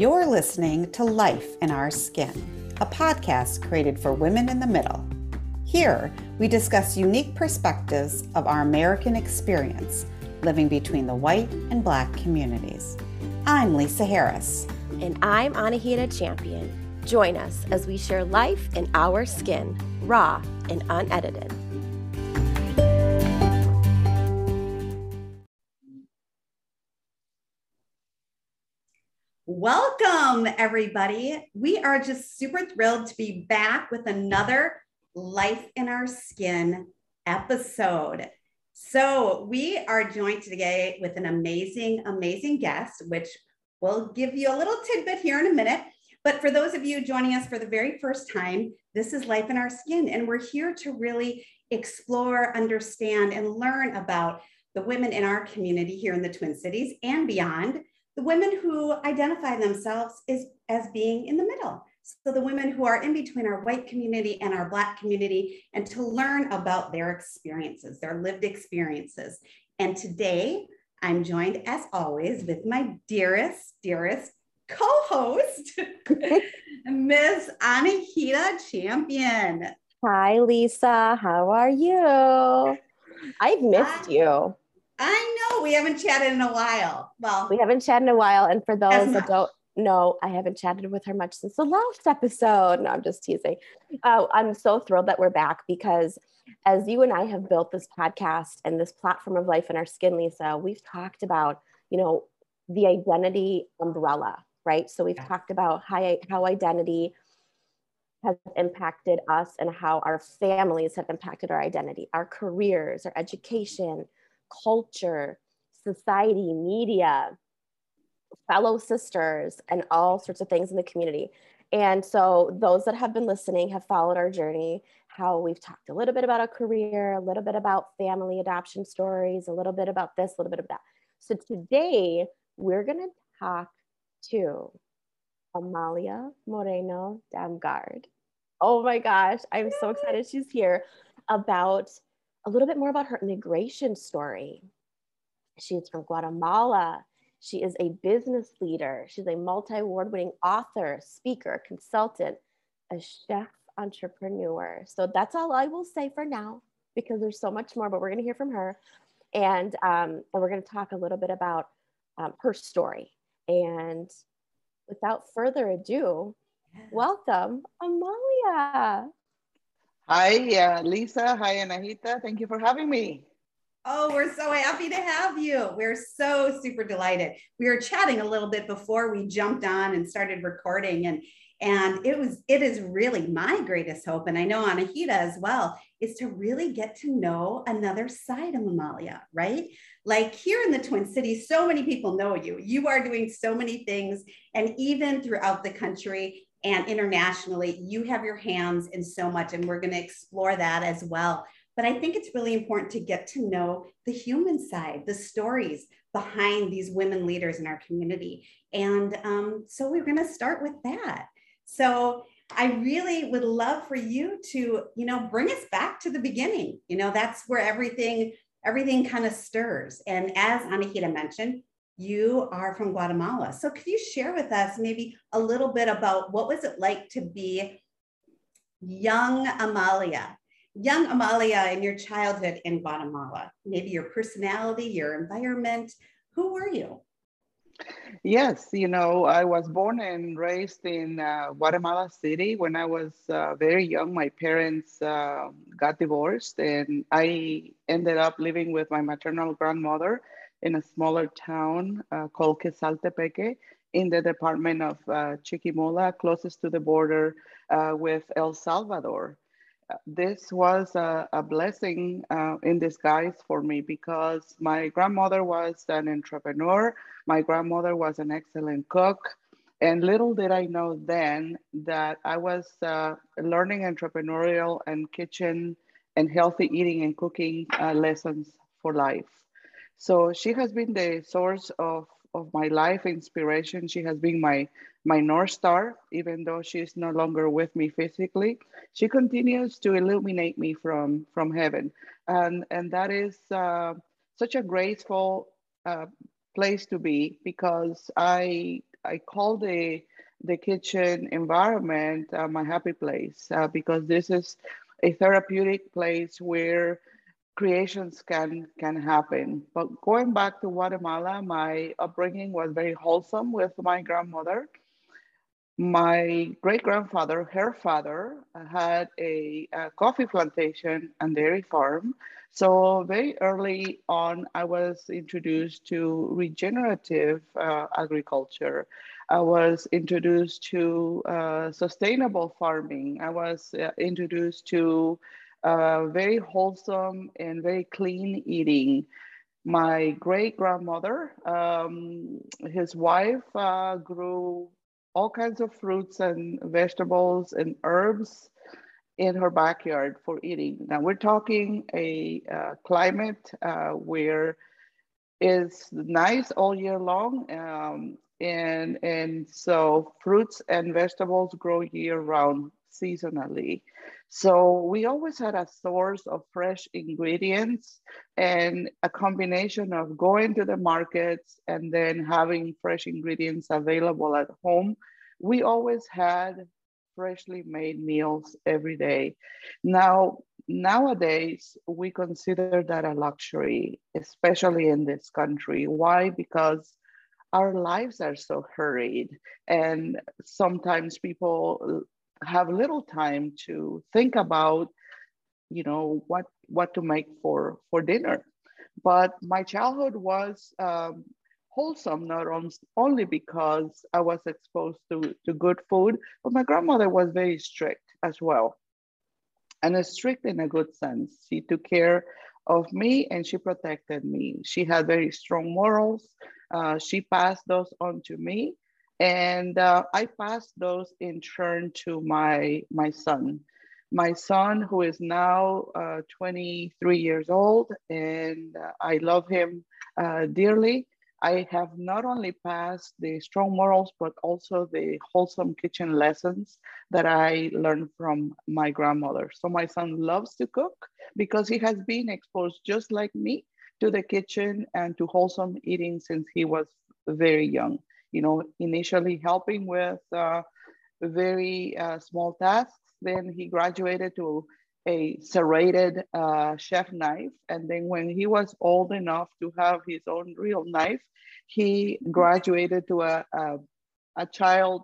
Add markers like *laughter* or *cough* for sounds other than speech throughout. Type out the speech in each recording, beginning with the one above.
You're listening to Life in Our Skin, a podcast created for women in the middle. Here, we discuss unique perspectives of our American experience living between the white and black communities. I'm Lisa Harris. And I'm Anahita Champion. Join us as we share life in our skin, raw and unedited. Everybody. We are just super thrilled to be back with another Life in Our Skin episode. So, we are joined today with an amazing, amazing guest, which we'll give you a little tidbit here in a minute. But for those of you joining us for the very first time, this is Life in Our Skin, and we're here to really explore, understand, and learn about the women in our community here in the Twin Cities and beyond the women who identify themselves as, as being in the middle. So the women who are in between our white community and our black community, and to learn about their experiences, their lived experiences. And today I'm joined as always with my dearest, dearest co-host, *laughs* Ms. Anahita Champion. Hi, Lisa. How are you? I've missed Hi. you. I know we haven't chatted in a while. Well, we haven't chatted in a while. And for those that don't know, I haven't chatted with her much since the last episode. No, I'm just teasing. Uh, I'm so thrilled that we're back because as you and I have built this podcast and this platform of life in our skin, Lisa, we've talked about, you know, the identity umbrella, right? So we've yeah. talked about how, how identity has impacted us and how our families have impacted our identity, our careers, our education, culture, society, media, fellow sisters, and all sorts of things in the community. And so, those that have been listening have followed our journey, how we've talked a little bit about our career, a little bit about family adoption stories, a little bit about this, a little bit of that. So, today we're going to talk to Amalia Moreno Damgaard. Oh my gosh, I'm so excited she's here about a little bit more about her immigration story. She's from Guatemala. She is a business leader. She's a multi award winning author, speaker, consultant, a chef entrepreneur. So that's all I will say for now because there's so much more, but we're going to hear from her. And, um, and we're going to talk a little bit about um, her story. And without further ado, welcome, Amalia. Hi, uh, Lisa. Hi, Anahita. Thank you for having me. Oh, we're so happy to have you. We're so super delighted. We were chatting a little bit before we jumped on and started recording and and it was it is really my greatest hope and I know Anahita as well is to really get to know another side of Amalia, right? Like here in the Twin Cities so many people know you. You are doing so many things and even throughout the country and internationally, you have your hands in so much, and we're going to explore that as well. But I think it's really important to get to know the human side, the stories behind these women leaders in our community. And um, so we're going to start with that. So I really would love for you to, you know, bring us back to the beginning. You know, that's where everything everything kind of stirs. And as Anahita mentioned, you are from Guatemala. So could you share with us maybe a little bit about what was it like to be young Amalia, young Amalia in your childhood in Guatemala? Maybe your personality, your environment. Who were you? Yes, you know, I was born and raised in uh, Guatemala City. When I was uh, very young, my parents uh, got divorced, and I ended up living with my maternal grandmother in a smaller town uh, called Quezaltepeque in the department of uh, Chiquimula, closest to the border uh, with El Salvador. Uh, this was a, a blessing uh, in disguise for me because my grandmother was an entrepreneur. My grandmother was an excellent cook. And little did I know then that I was uh, learning entrepreneurial and kitchen and healthy eating and cooking lessons for life. So she has been the source of, of my life inspiration. She has been my my North Star, even though she's no longer with me physically. She continues to illuminate me from, from heaven. And, and that is uh, such a graceful uh, place to be because I, I call the the kitchen environment uh, my happy place uh, because this is a therapeutic place where creations can can happen. But going back to Guatemala, my upbringing was very wholesome with my grandmother. My great grandfather, her father, had a, a, coffee plantation and dairy farm. So very early on, I was introduced to regenerative uh, agriculture. I was introduced to uh, sustainable farming. I was uh, introduced to uh, very wholesome and very clean eating. My great grandmother, um, his wife, uh, grew all kinds of fruits and vegetables and herbs in her backyard for eating. Now we're talking a uh, climate uh, where it's nice all year long. Um, and and so fruits and vegetables grow year round seasonally so we always had a source of fresh ingredients and a combination of going to the markets and then having fresh ingredients available at home. We always had freshly made meals every day. Now nowadays we consider that a luxury especially in this country. Why? Because our lives are so hurried and sometimes people have little time to think about you know what what to make for for dinner. But my childhood was um, wholesome not on, only because i was exposed to, to good food but my grandmother was very strict as well. And strict in a good sense. She took care of me and she protected me. She had very strong morals. Uh, she passed those on to me, and uh, I passed those in turn to my my son. My son, who is now uh, 23 years old, and uh, I love him uh, dearly. I have not only passed the strong morals, but also the wholesome kitchen lessons that I learned from my grandmother. So my son loves to cook because he has been exposed just like me to the kitchen and to wholesome eating since he was very young. You know, initially helping with uh, very uh, small tasks. Then he graduated to a serrated uh, chef knife. And then when he was old enough to have his own real knife, he graduated to a, a, a child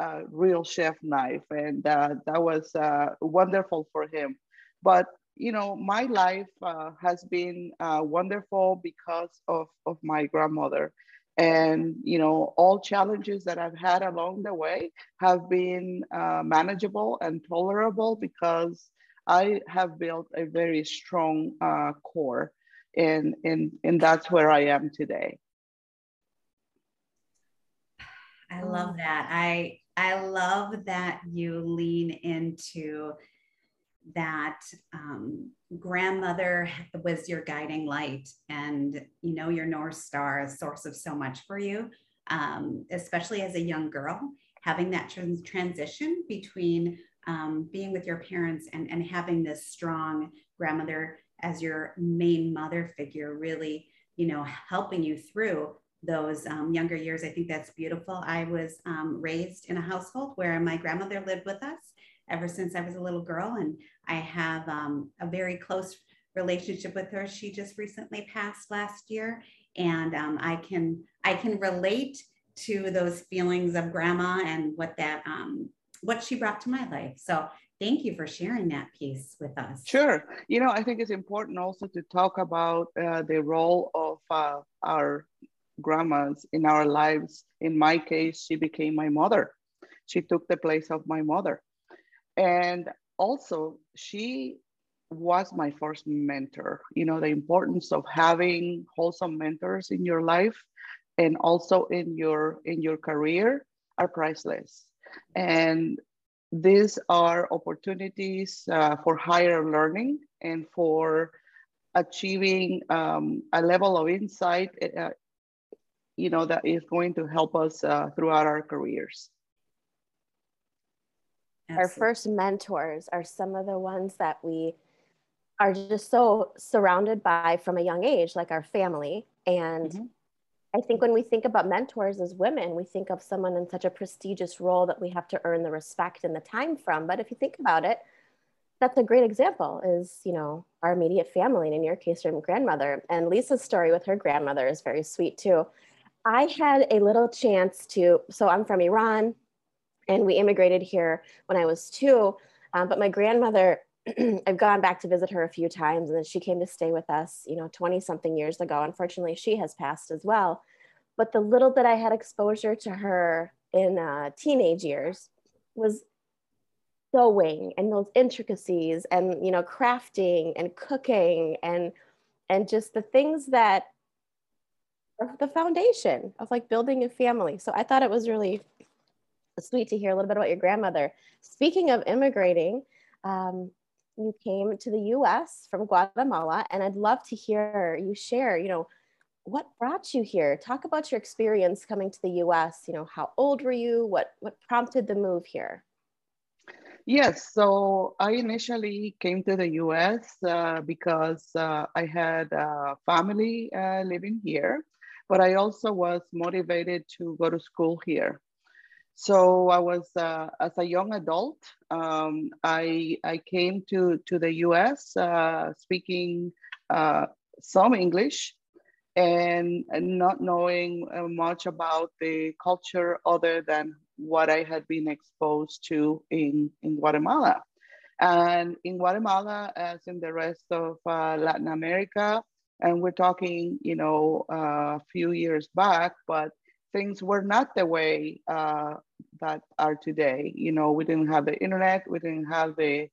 uh, real chef knife. And uh, that was uh, wonderful for him. But you know, my life uh, has been uh, wonderful because of, of my grandmother. And, you know, all challenges that I've had along the way have been uh, manageable and tolerable because I have built a very strong uh, core. And, and, and that's where I am today. I love that. I I love that you lean into that um, grandmother was your guiding light and you know your north star a source of so much for you um, especially as a young girl having that trans- transition between um, being with your parents and, and having this strong grandmother as your main mother figure really you know helping you through those um, younger years. I think that's beautiful. I was um, raised in a household where my grandmother lived with us ever since I was a little girl. And I have um, a very close relationship with her. She just recently passed last year. And um, I can I can relate to those feelings of grandma and what that um, what she brought to my life. So thank you for sharing that piece with us. Sure. You know, I think it's important also to talk about uh, the role of uh, our grandmas in our lives. In my case, she became my mother. She took the place of my mother. And also, she was my first mentor. You know, the importance of having wholesome mentors in your life and also in your in your career are priceless. And these are opportunities uh, for higher learning and for achieving um, a level of insight, uh, you know, that is going to help us uh, throughout our careers. Absolutely. Our first mentors are some of the ones that we are just so surrounded by from a young age, like our family. And mm-hmm. I think when we think about mentors as women, we think of someone in such a prestigious role that we have to earn the respect and the time from. But if you think about it, that's a great example is, you know, our immediate family, and in your case, your grandmother. And Lisa's story with her grandmother is very sweet too. I had a little chance to, so I'm from Iran and we immigrated here when I was two. Um, but my grandmother, *clears throat* I've gone back to visit her a few times and then she came to stay with us, you know, 20 something years ago. Unfortunately, she has passed as well. But the little bit I had exposure to her in uh, teenage years was sewing and those intricacies and you know crafting and cooking and and just the things that are the foundation of like building a family so i thought it was really sweet to hear a little bit about your grandmother. Speaking of immigrating um, you came to the us from guatemala and i'd love to hear you share you know what brought you here? Talk about your experience coming to the us you know how old were you? What what prompted the move here? Yes, so I initially came to the US uh, because uh, I had a family uh, living here, but I also was motivated to go to school here. So I was, uh, as a young adult, um, I, I came to, to the US uh, speaking uh, some English and not knowing much about the culture other than what I had been exposed to in, in Guatemala. And in Guatemala, as in the rest of uh, Latin America, and we're talking, you know, uh, a few years back, but things were not the way uh, that are today. You know, we didn't have the internet, we didn't have the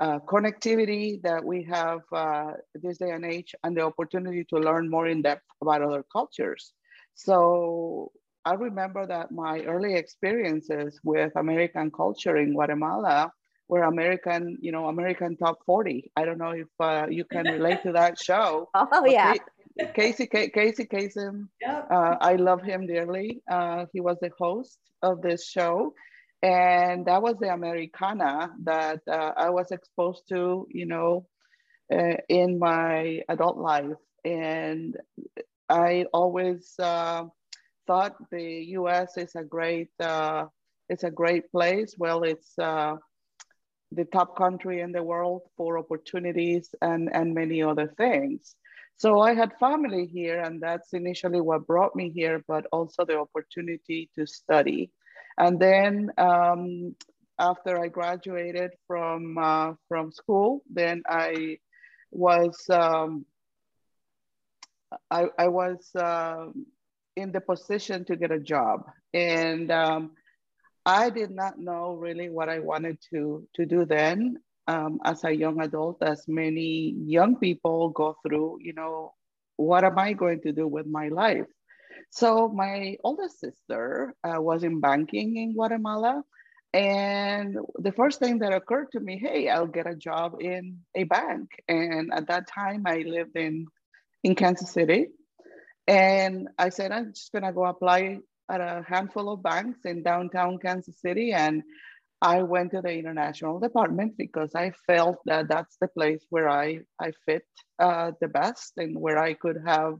uh, connectivity that we have uh, this day and age, and the opportunity to learn more in depth about other cultures. So I remember that my early experiences with American culture in Guatemala were American, you know, American Top 40. I don't know if uh, you can relate to that show. *laughs* Oh, yeah. Casey, Casey Kasem, yep. uh, I love him dearly. Uh, he was the host of this show. And that was the Americana that uh, I was exposed to, you know, uh, in my adult life. And I always uh, thought the U.S. is a great uh, it's a great place. Well, it's uh, the top country in the world for opportunities and and many other things. So I had family here, and that's initially what brought me here, but also the opportunity to study. And then um, after I graduated from uh, from school, then I was um, I, I was um, in the position to get a job. And um, I did not know really what I wanted to, to do then um, as a young adult, as many young people go through, you know, what am I going to do with my life? So my oldest sister uh, was in banking in Guatemala. And the first thing that occurred to me, hey, I'll get a job in a bank. And at that time, I lived in, in Kansas City. And I said, I'm just gonna go apply at a handful of banks in downtown Kansas City. And I went to the international department because I felt that that's the place where I, I fit uh, the best and where I could have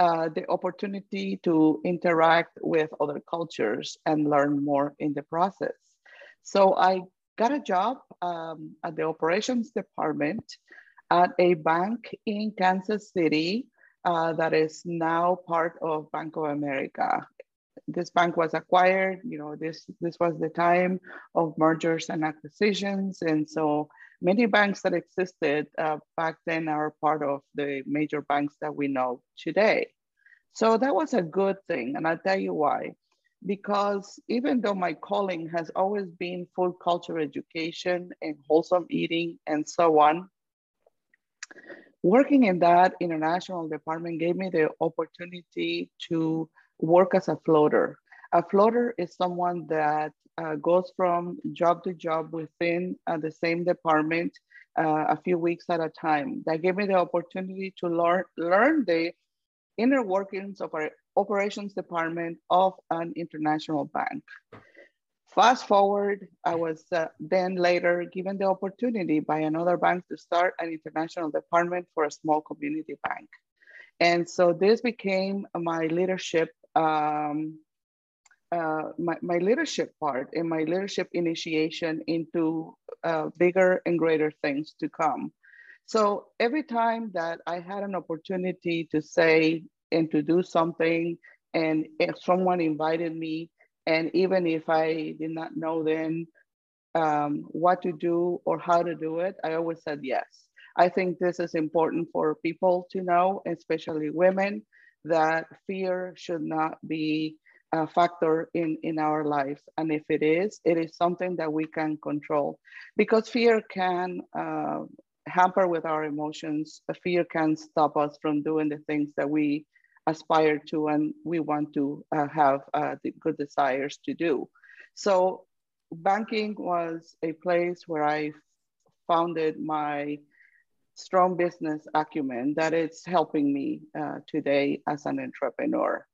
uh, the opportunity to interact with other cultures and learn more in the process. So I got a job um, at the operations department at a bank in Kansas City uh, that is now part of Bank of America. This bank was acquired, you know, this, this was the time of mergers and acquisitions. And so many banks that existed uh, back then are part of the major banks that we know today. So that was a good thing. And I'll tell you why. Because even though my calling has always been full culture education and wholesome eating and so on, working in that international department gave me the opportunity to work as a floater. A floater is someone that uh, goes from job to job within uh, the same department uh, a few weeks at a time. That gave me the opportunity to learn, learn the inner workings of our operations department of an international bank. Fast forward, I was uh, then later given the opportunity by another bank to start an international department for a small community bank. And so this became my leadership, um, uh, my, my leadership part and my leadership initiation into uh, bigger and greater things to come. So every time that I had an opportunity to say and to do something, and if someone invited me, and even if I did not know then um, what to do or how to do it, I always said yes. I think this is important for people to know, especially women, that fear should not be a factor in, in our lives. And if it is, it is something that we can control because fear can uh, hamper with our emotions. Fear can stop us from doing the things that we aspire to and we want to uh, have uh, the good desires to do. So banking was a place where I founded my strong business acumen that is helping me uh, today as an entrepreneur.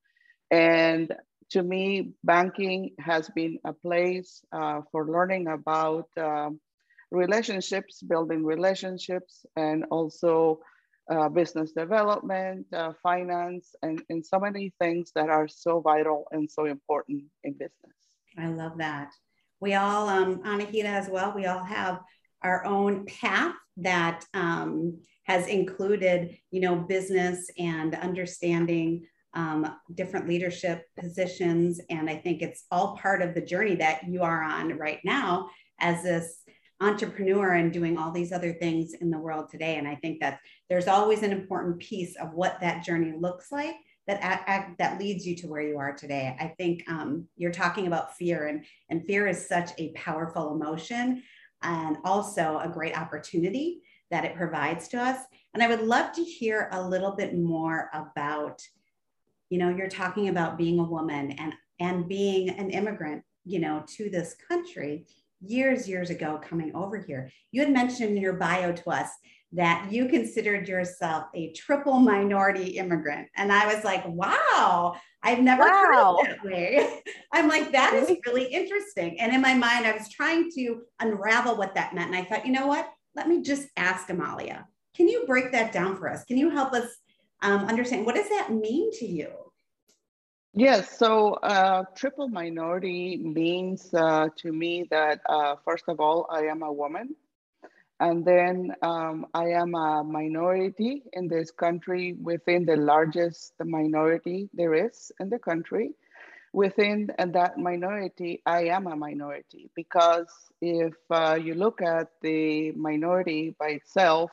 And to me, banking has been a place uh, for learning about um, relationships, building relationships, and also uh, business development, uh, finance, and, and so many things that are so vital and so important in business. I love that. We all, um, Anahita as well, we all have our own path that um, has included, you know, business and understanding um, different leadership positions. And I think it's all part of the journey that you are on right now as this entrepreneur and doing all these other things in the world today. And I think that there's always an important piece of what that journey looks like that that leads you to where you are today. I think um, you're talking about fear, and and fear is such a powerful emotion, and also a great opportunity that it provides to us. And I would love to hear a little bit more about, you know, you're talking about being a woman and and being an immigrant, you know, to this country years, years ago coming over here. You had mentioned in your bio to us that you considered yourself a triple minority immigrant. And I was like, wow, I've never wow. heard it that way. *laughs* I'm like, that is really interesting. And in my mind, I was trying to unravel what that meant. And I thought, you know what? Let me just ask Amalia. Can you break that down for us? Can you help us um, understand what does that mean to you? Yes, so uh, triple minority means uh, to me that, uh, first of all, I am a woman. And then um, I am a minority in this country within the largest minority there is in the country. Within that minority, I am a minority because if uh, you look at the minority by itself,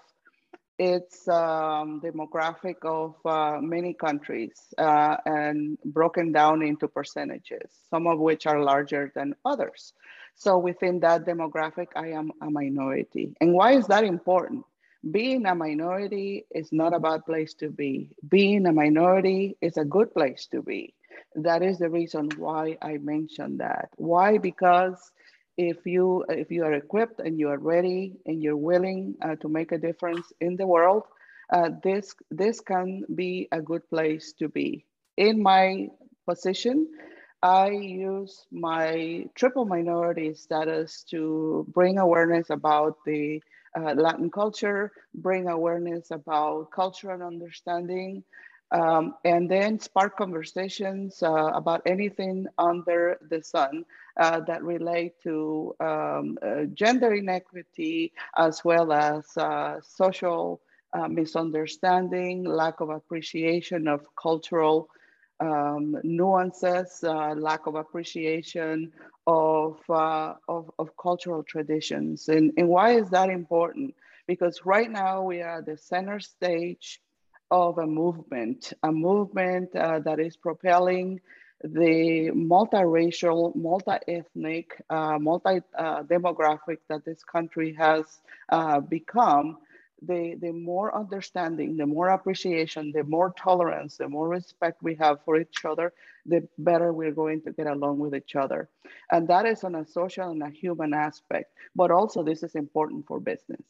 it's um, demographic of uh, many countries uh, and broken down into percentages, some of which are larger than others. So within that demographic, I am a minority. And why is that important? Being a minority is not a bad place to be. Being a minority is a good place to be. That is the reason why I mentioned that. Why? Because if you if you are equipped and you are ready and you're willing uh, to make a difference in the world, uh, this this can be a good place to be. In my position, I use my triple minority status to bring awareness about the uh, Latin culture, bring awareness about cultural understanding, um, and then spark conversations uh, about anything under the sun uh, that relate to um, uh, gender inequity as well as uh, social uh, misunderstanding, lack of appreciation of cultural um, nuances, uh, lack of appreciation of, of, of, cultural traditions. And, and why is that important? Because right now we are at the center stage of a movement, a movement uh, that is propelling the multiracial, multi-ethnic, uh, multi-demographic that this country has uh, become, the, the more understanding, the more appreciation, the more tolerance, the more respect we have for each other, the better we're going to get along with each other. And that is on a social and a human aspect, but also this is important for business.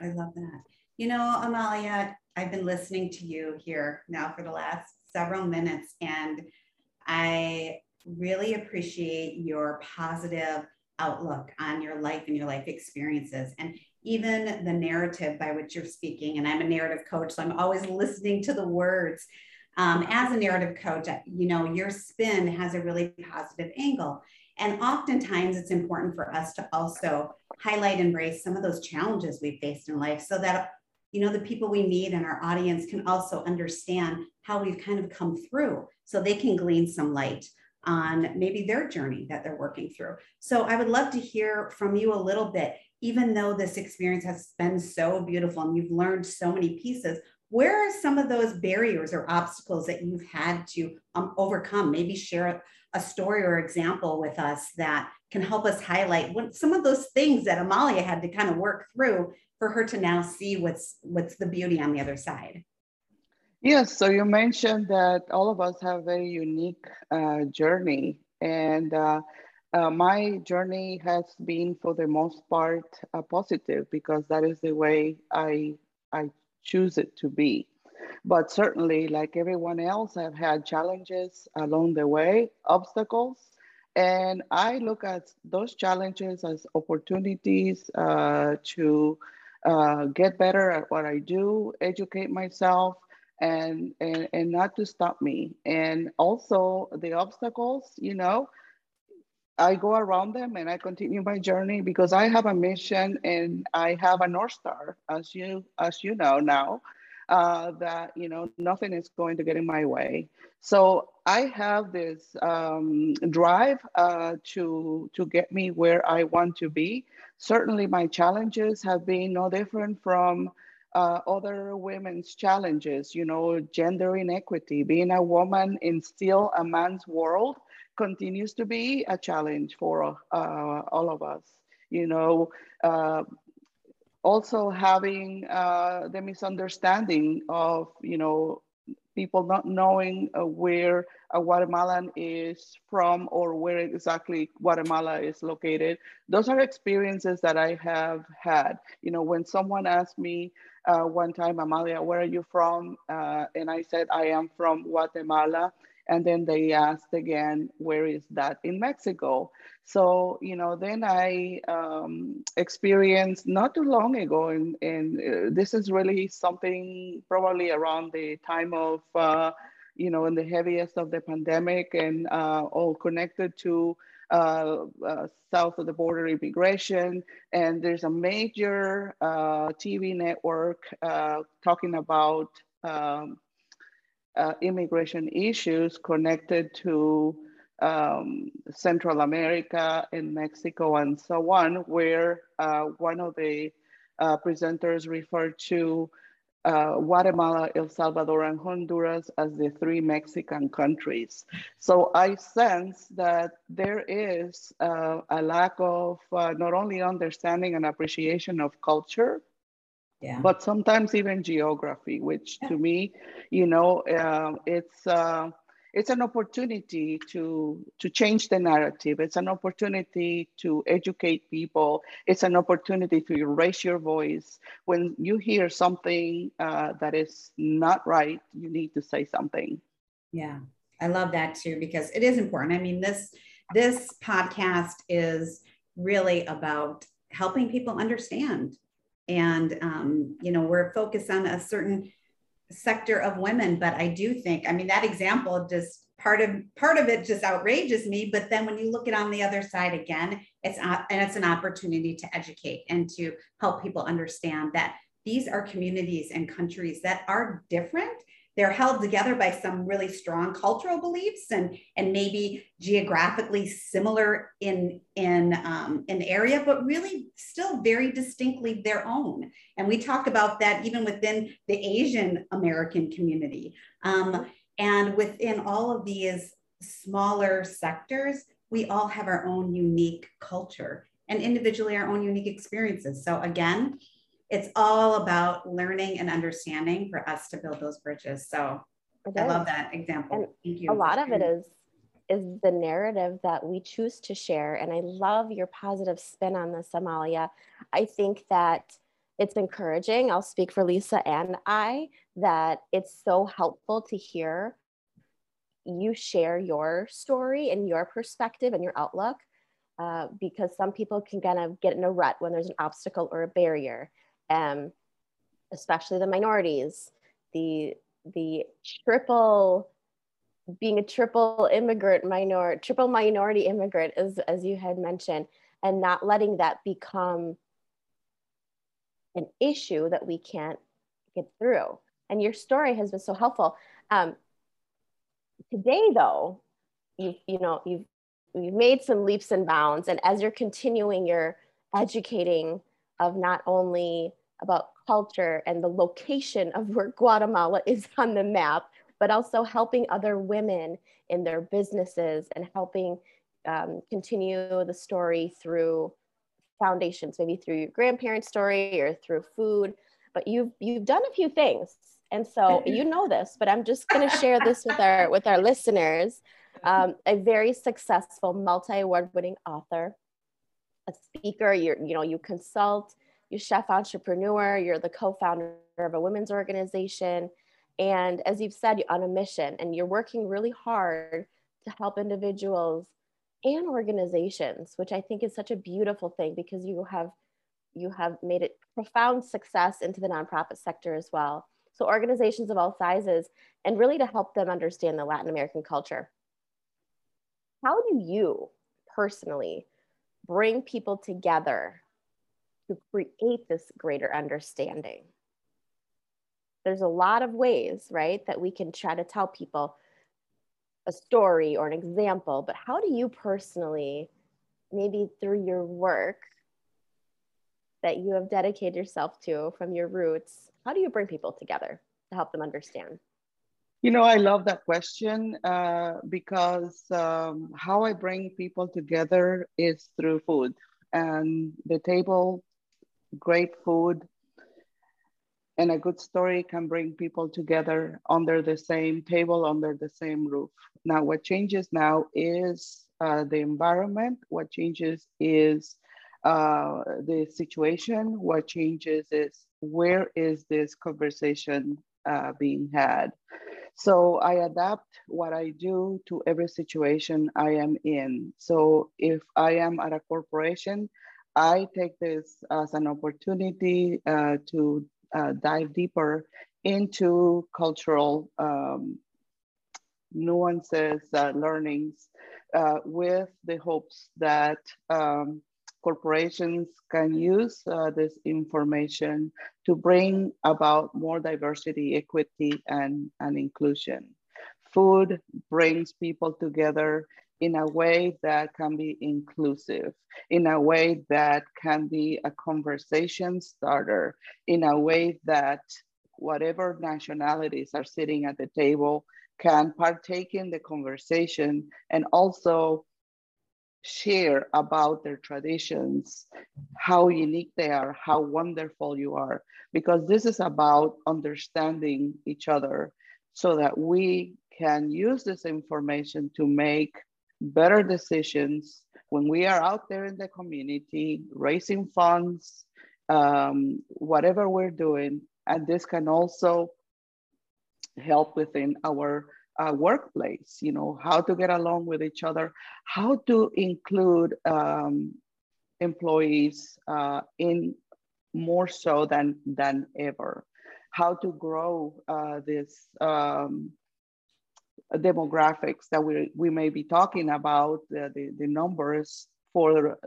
I love that. You know, Amalia, I've been listening to you here now for the last several minutes, and I really appreciate your positive outlook on your life and your life experiences. And even the narrative by which you're speaking. And I'm a narrative coach, so I'm always listening to the words. Um, as a narrative coach, you know, your spin has a really positive angle. And oftentimes it's important for us to also highlight, and embrace some of those challenges we've faced in life so that, you know, the people we meet and our audience can also understand how we've kind of come through so they can glean some light on maybe their journey that they're working through. So I would love to hear from you a little bit, even though this experience has been so beautiful and you've learned so many pieces. Where are some of those barriers or obstacles that you've had to um, overcome? Maybe share a story or example with us that can help us highlight what some of those things that Amalia had to kind of work through for her to now see what's what's the beauty on the other side. Yes, so you mentioned that all of us have a very unique uh, journey, and uh, uh, my journey has been, for the most part, uh, positive because that is the way I I choose it to be. But certainly, like everyone else, I've had challenges along the way, obstacles, and I look at those challenges as opportunities uh, to uh, get better at what I do, educate myself and, and, and not to stop me. And also the obstacles, you know, I go around them and I continue my journey because I have a mission and I have a North Star, as you, as you know now, uh, that, you know, nothing is going to get in my way. So I have this um, drive uh, to, to get me where I want to be. Certainly my challenges have been no different from uh, other women's challenges, you know, gender inequity, being a woman in still a man's world continues to be a challenge for uh, all of us. You know, uh, also having uh, the misunderstanding of, you know, people not knowing uh, where a Guatemalan is from or where exactly Guatemala is located. Those are experiences that I have had. You know, when someone asked me uh, one time, Amalia, where are you from? Uh, and I said, I am from Guatemala. And then they asked again, where is that in Mexico? So, you know, then I um, experienced not too long ago, and, and uh, this is really something probably around the time of, uh, you know, in the heaviest of the pandemic and uh, all connected to uh, uh, south of the border immigration. And there's a major uh, TV network uh, talking about um, uh, immigration issues connected to um, Central America and Mexico and so on, where uh, one of the presenters referred to uh, Guatemala, El Salvador, and Honduras as the three Mexican countries. So I sense that there is uh, a lack of uh, not only understanding and appreciation of culture, yeah. but sometimes even geography, which yeah. to me, you know, um, it's uh, it's an opportunity to to change the narrative. It's an opportunity to educate people. It's an opportunity to raise your voice. When you hear something uh, that is not right you need to say something. Yeah. I love that too because it is important. I mean this this podcast is really about helping people understand and um, you know we're focused on a certain sector of women but i do think i mean that example just part of part of it just outrages me but then when you look at on the other side again it's and it's an opportunity to educate and to help people understand that these are communities and countries that are different they're held together by some really strong cultural beliefs and and maybe geographically similar in in um, an area but really still very distinctly their own. And we talk about that even within the asian american community. Um, and within all of these smaller sectors we all have our own unique culture and individually our own unique experiences. So again it's all about learning and understanding for us to build those bridges. So I love that example. And Thank you. A lot of it is is the narrative that we choose to share. And I love your positive spin on this, Amalia. I think that it's encouraging. I'll speak for Lisa and I that it's so helpful to hear you share your story and your perspective and your outlook uh, because some people can kind of get in a rut when there's an obstacle or a barrier, um, especially the minorities, the the triple being a triple immigrant minor triple minority immigrant as as you had mentioned and not letting that become an issue that we can't get through. And your story has been so helpful. Um, today though you you know you've you've made some leaps and bounds and as you're continuing your educating of not only about culture and the location of where *laughs* guatemala is on the map but also helping other women in their businesses and helping um, continue the story through foundations, maybe through your grandparents' story or through food. But you've you've done a few things, and so you know this. But I'm just going to share this with our with our listeners. *laughs* Um, a very successful multi-award-winning author, a speaker. You're you know you consult, you chef entrepreneur. You're the co-founder of a women's organization and as you've said, you're on a mission and you're working really hard to help individuals and organizations, which I think is such a beautiful thing because you have you have made it profound success into the nonprofit sector as well. So organizations of all sizes and really to help them understand the Latin American culture. How do you personally bring people together to create this greater understanding? there's a lot of ways, right, that we can try to tell people a story or an example, but how do you personally, maybe through your work that you have dedicated yourself to from your roots, how do you bring people together to help them understand? You know, I love that question uh, because um, how I bring people together is through food and the table, great food, and a good story can bring people together under the same table, under the same roof. Now, what changes now is uh, the environment. What changes is uh, the situation. What changes is where is this conversation uh, being had. So I adapt what I do to every situation I am in. So if I am at a corporation, I take this as an opportunity uh, to uh, dive deeper into cultural um, nuances, uh, learnings, uh, with the hopes that um, corporations can use uh, this information to bring about more diversity, equity, and, and inclusion. Food brings people together in a way that can be inclusive, in a way that can be a conversation starter, in a way that whatever nationalities are sitting at the table can partake in the conversation and also share about their traditions, how unique they are, how wonderful you are, because this is about understanding each other so that we can use this information to make better decisions when we are out there in the community raising funds, um, whatever we're doing. And this can also help within our uh, workplace, you know, how to get along with each other, how to include um, employees uh, in more so than, than ever, how to grow uh, this um, demographics that we, we may be talking about, uh, the, the numbers for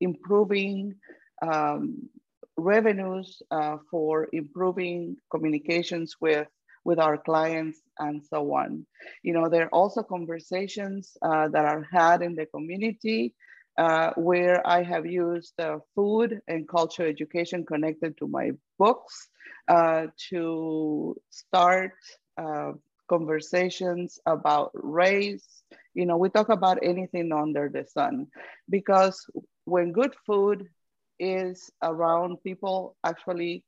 improving um, revenues, uh, for improving communications with, with our clients and so on. You know, there are also conversations uh, that are had in the community uh, where I have used uh, food and culture education connected to my books uh, to start uh, conversations about race. You know, we talk about anything under the sun because when good food is around, people actually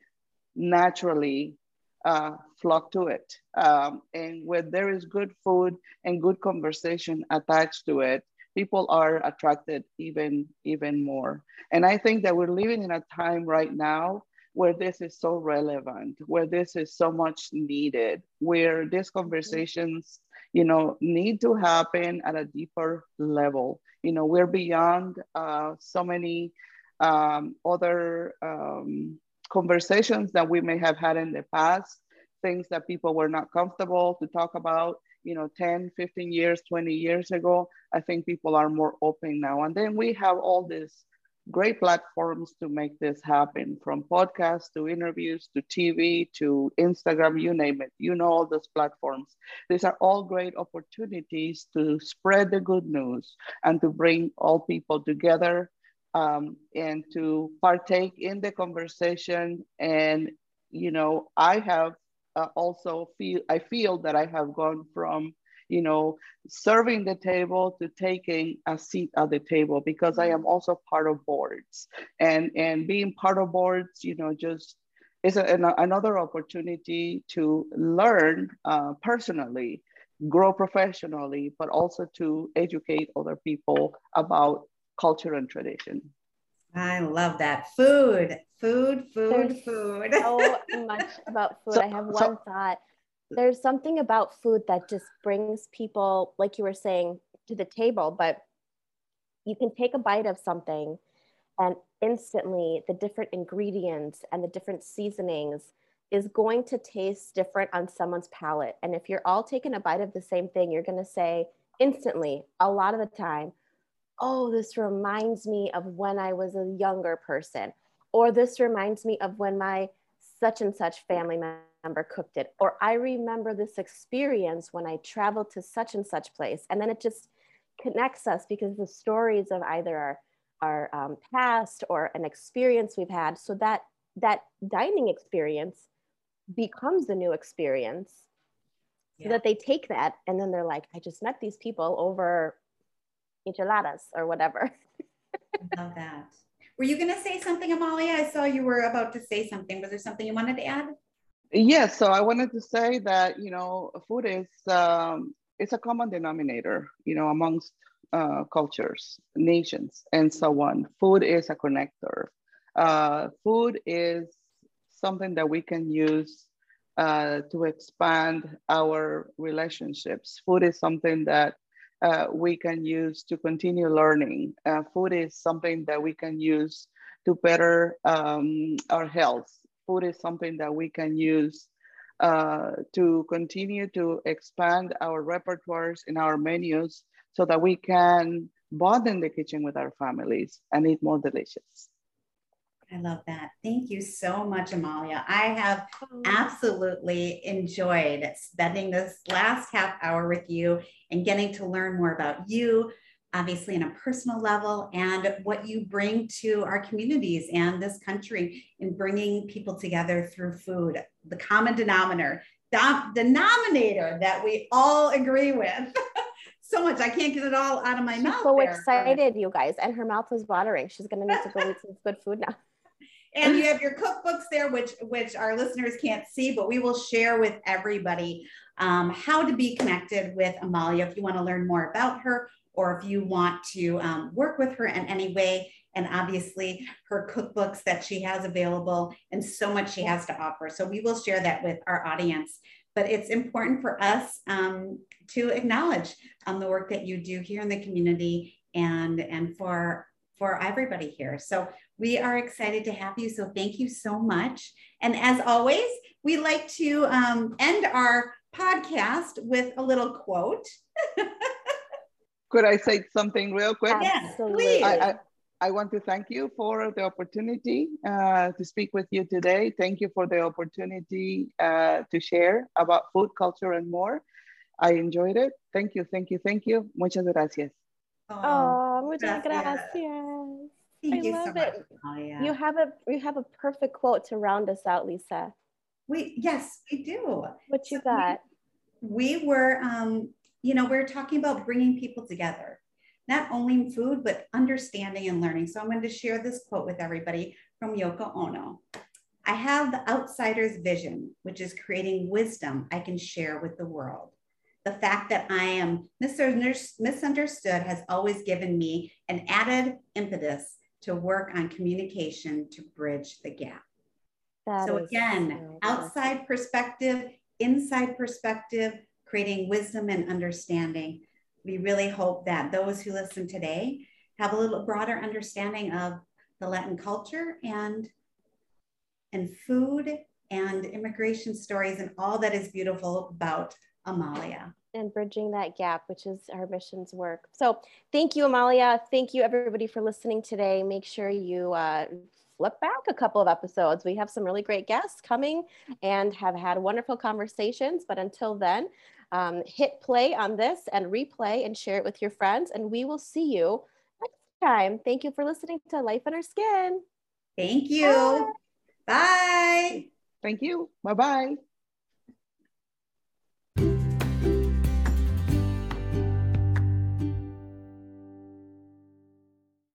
naturally uh, flock to it. Um, and when there is good food and good conversation attached to it, people are attracted even even more. And I think that we're living in a time right now where this is so relevant, where this is so much needed, where these conversations you know, need to happen at a deeper level. You know, we're beyond uh, so many um, other um, conversations that we may have had in the past, things that people were not comfortable to talk about, you know, 10, 15 years, 20 years ago. I think people are more open now. And then we have all these great platforms to make this happen from podcasts to interviews to TV to Instagram, you name it. You know all those platforms. These are all great opportunities to spread the good news and to bring all people together um, and to partake in the conversation. And, you know, I have uh, also feel, I feel that I have gone from you know, serving the table to taking a seat at the table because I am also part of boards and, and being part of boards, you know, just is an, another opportunity to learn uh, personally, grow professionally, but also to educate other people about culture and tradition. I love that. Food, food, food, There's food. so *laughs* much about food. So, I have one so, thought there's something about food that just brings people, like you were saying, to the table, but you can take a bite of something and instantly the different ingredients and the different seasonings is going to taste different on someone's palate. And if you're all taking a bite of the same thing, you're going to say instantly, a lot of the time, oh, this reminds me of when I was a younger person, or this reminds me of when my such and such family member cooked it or i remember this experience when i traveled to such and such place. And then it just connects us because the stories of either our our um, past or an experience we've had. So that that dining experience becomes the new experience. Yeah. so that they take that and then they're like i just met these people over enchiladas or whatever I love that were you going to say something amalia i saw you were about to say something was there something you wanted to add Yes, so I wanted to say that you know food is um, it's a common denominator, you know, amongst uh, cultures, nations, and so on. Food is a connector. Uh, food is something that we can use uh, to expand our relationships. Food is something that uh, we can use to continue learning. Uh, food is something that we can use to better um, our health food is something that we can use uh, to continue to expand our repertoires in our menus so that we can bond in the kitchen with our families and eat more delicious. I love that. Thank you so much, Amalia. I have oh. absolutely enjoyed spending this last half hour with you and getting to learn more about you, obviously, on a personal level, and what you bring to our communities and this country in bringing people together through food, the common denominator, denominator that we all agree with. *laughs* so much. I can't get it all out of my She's mouth. So there. excited, you guys, and her mouth is watering. She's going to need to go eat some good food now. And you have your cookbooks there, which which our listeners can't see, but we will share with everybody um, how to be connected with Amalia if you want to learn more about her or if you want to um, work with her in any way. And obviously, her cookbooks that she has available and so much she has to offer. So we will share that with our audience. But it's important for us um, to acknowledge um, the work that you do here in the community and, and for, for everybody here. So we are excited to have you. So thank you so much. And as always, we like to um, end our podcast with a little quote. *laughs* Could I say something real quick? Yes, please. I, I, I want to thank you for the opportunity uh, to speak with you today. Thank you for the opportunity uh, to share about food, culture, and more. I enjoyed it. Thank you, thank you, thank you. Muchas gracias. Oh, muchas gracias. Thank I love so it. Oh. You have a you have a perfect quote to round us out, Lisa. We yes, we do. What you so got? We, we were um, you know, we're talking about bringing people together, not only food, but understanding and learning. So I'm going to share this quote with everybody from Yoko Ono. I have the outsider's vision, which is creating wisdom I can share with the world. The fact that I am misunderstood has always given me an added impetus to work on communication to bridge the gap. That so again, outside perspective, inside perspective, creating wisdom and understanding. We really hope that those who listen today have a little broader understanding of the Latin culture and and food and immigration stories and all that is beautiful about Amalia. And bridging that gap, which is our mission's work. So thank you, Amalia. Thank you, everybody, for listening today. Make sure you uh, flip back a couple of episodes. We have some really great guests coming and have had wonderful conversations. But until then, um, hit play on this and replay and share it with your friends. And we will see you next time. Thank you for listening to Life in Our Skin. Thank you. Bye. Bye. Thank you. Bye bye.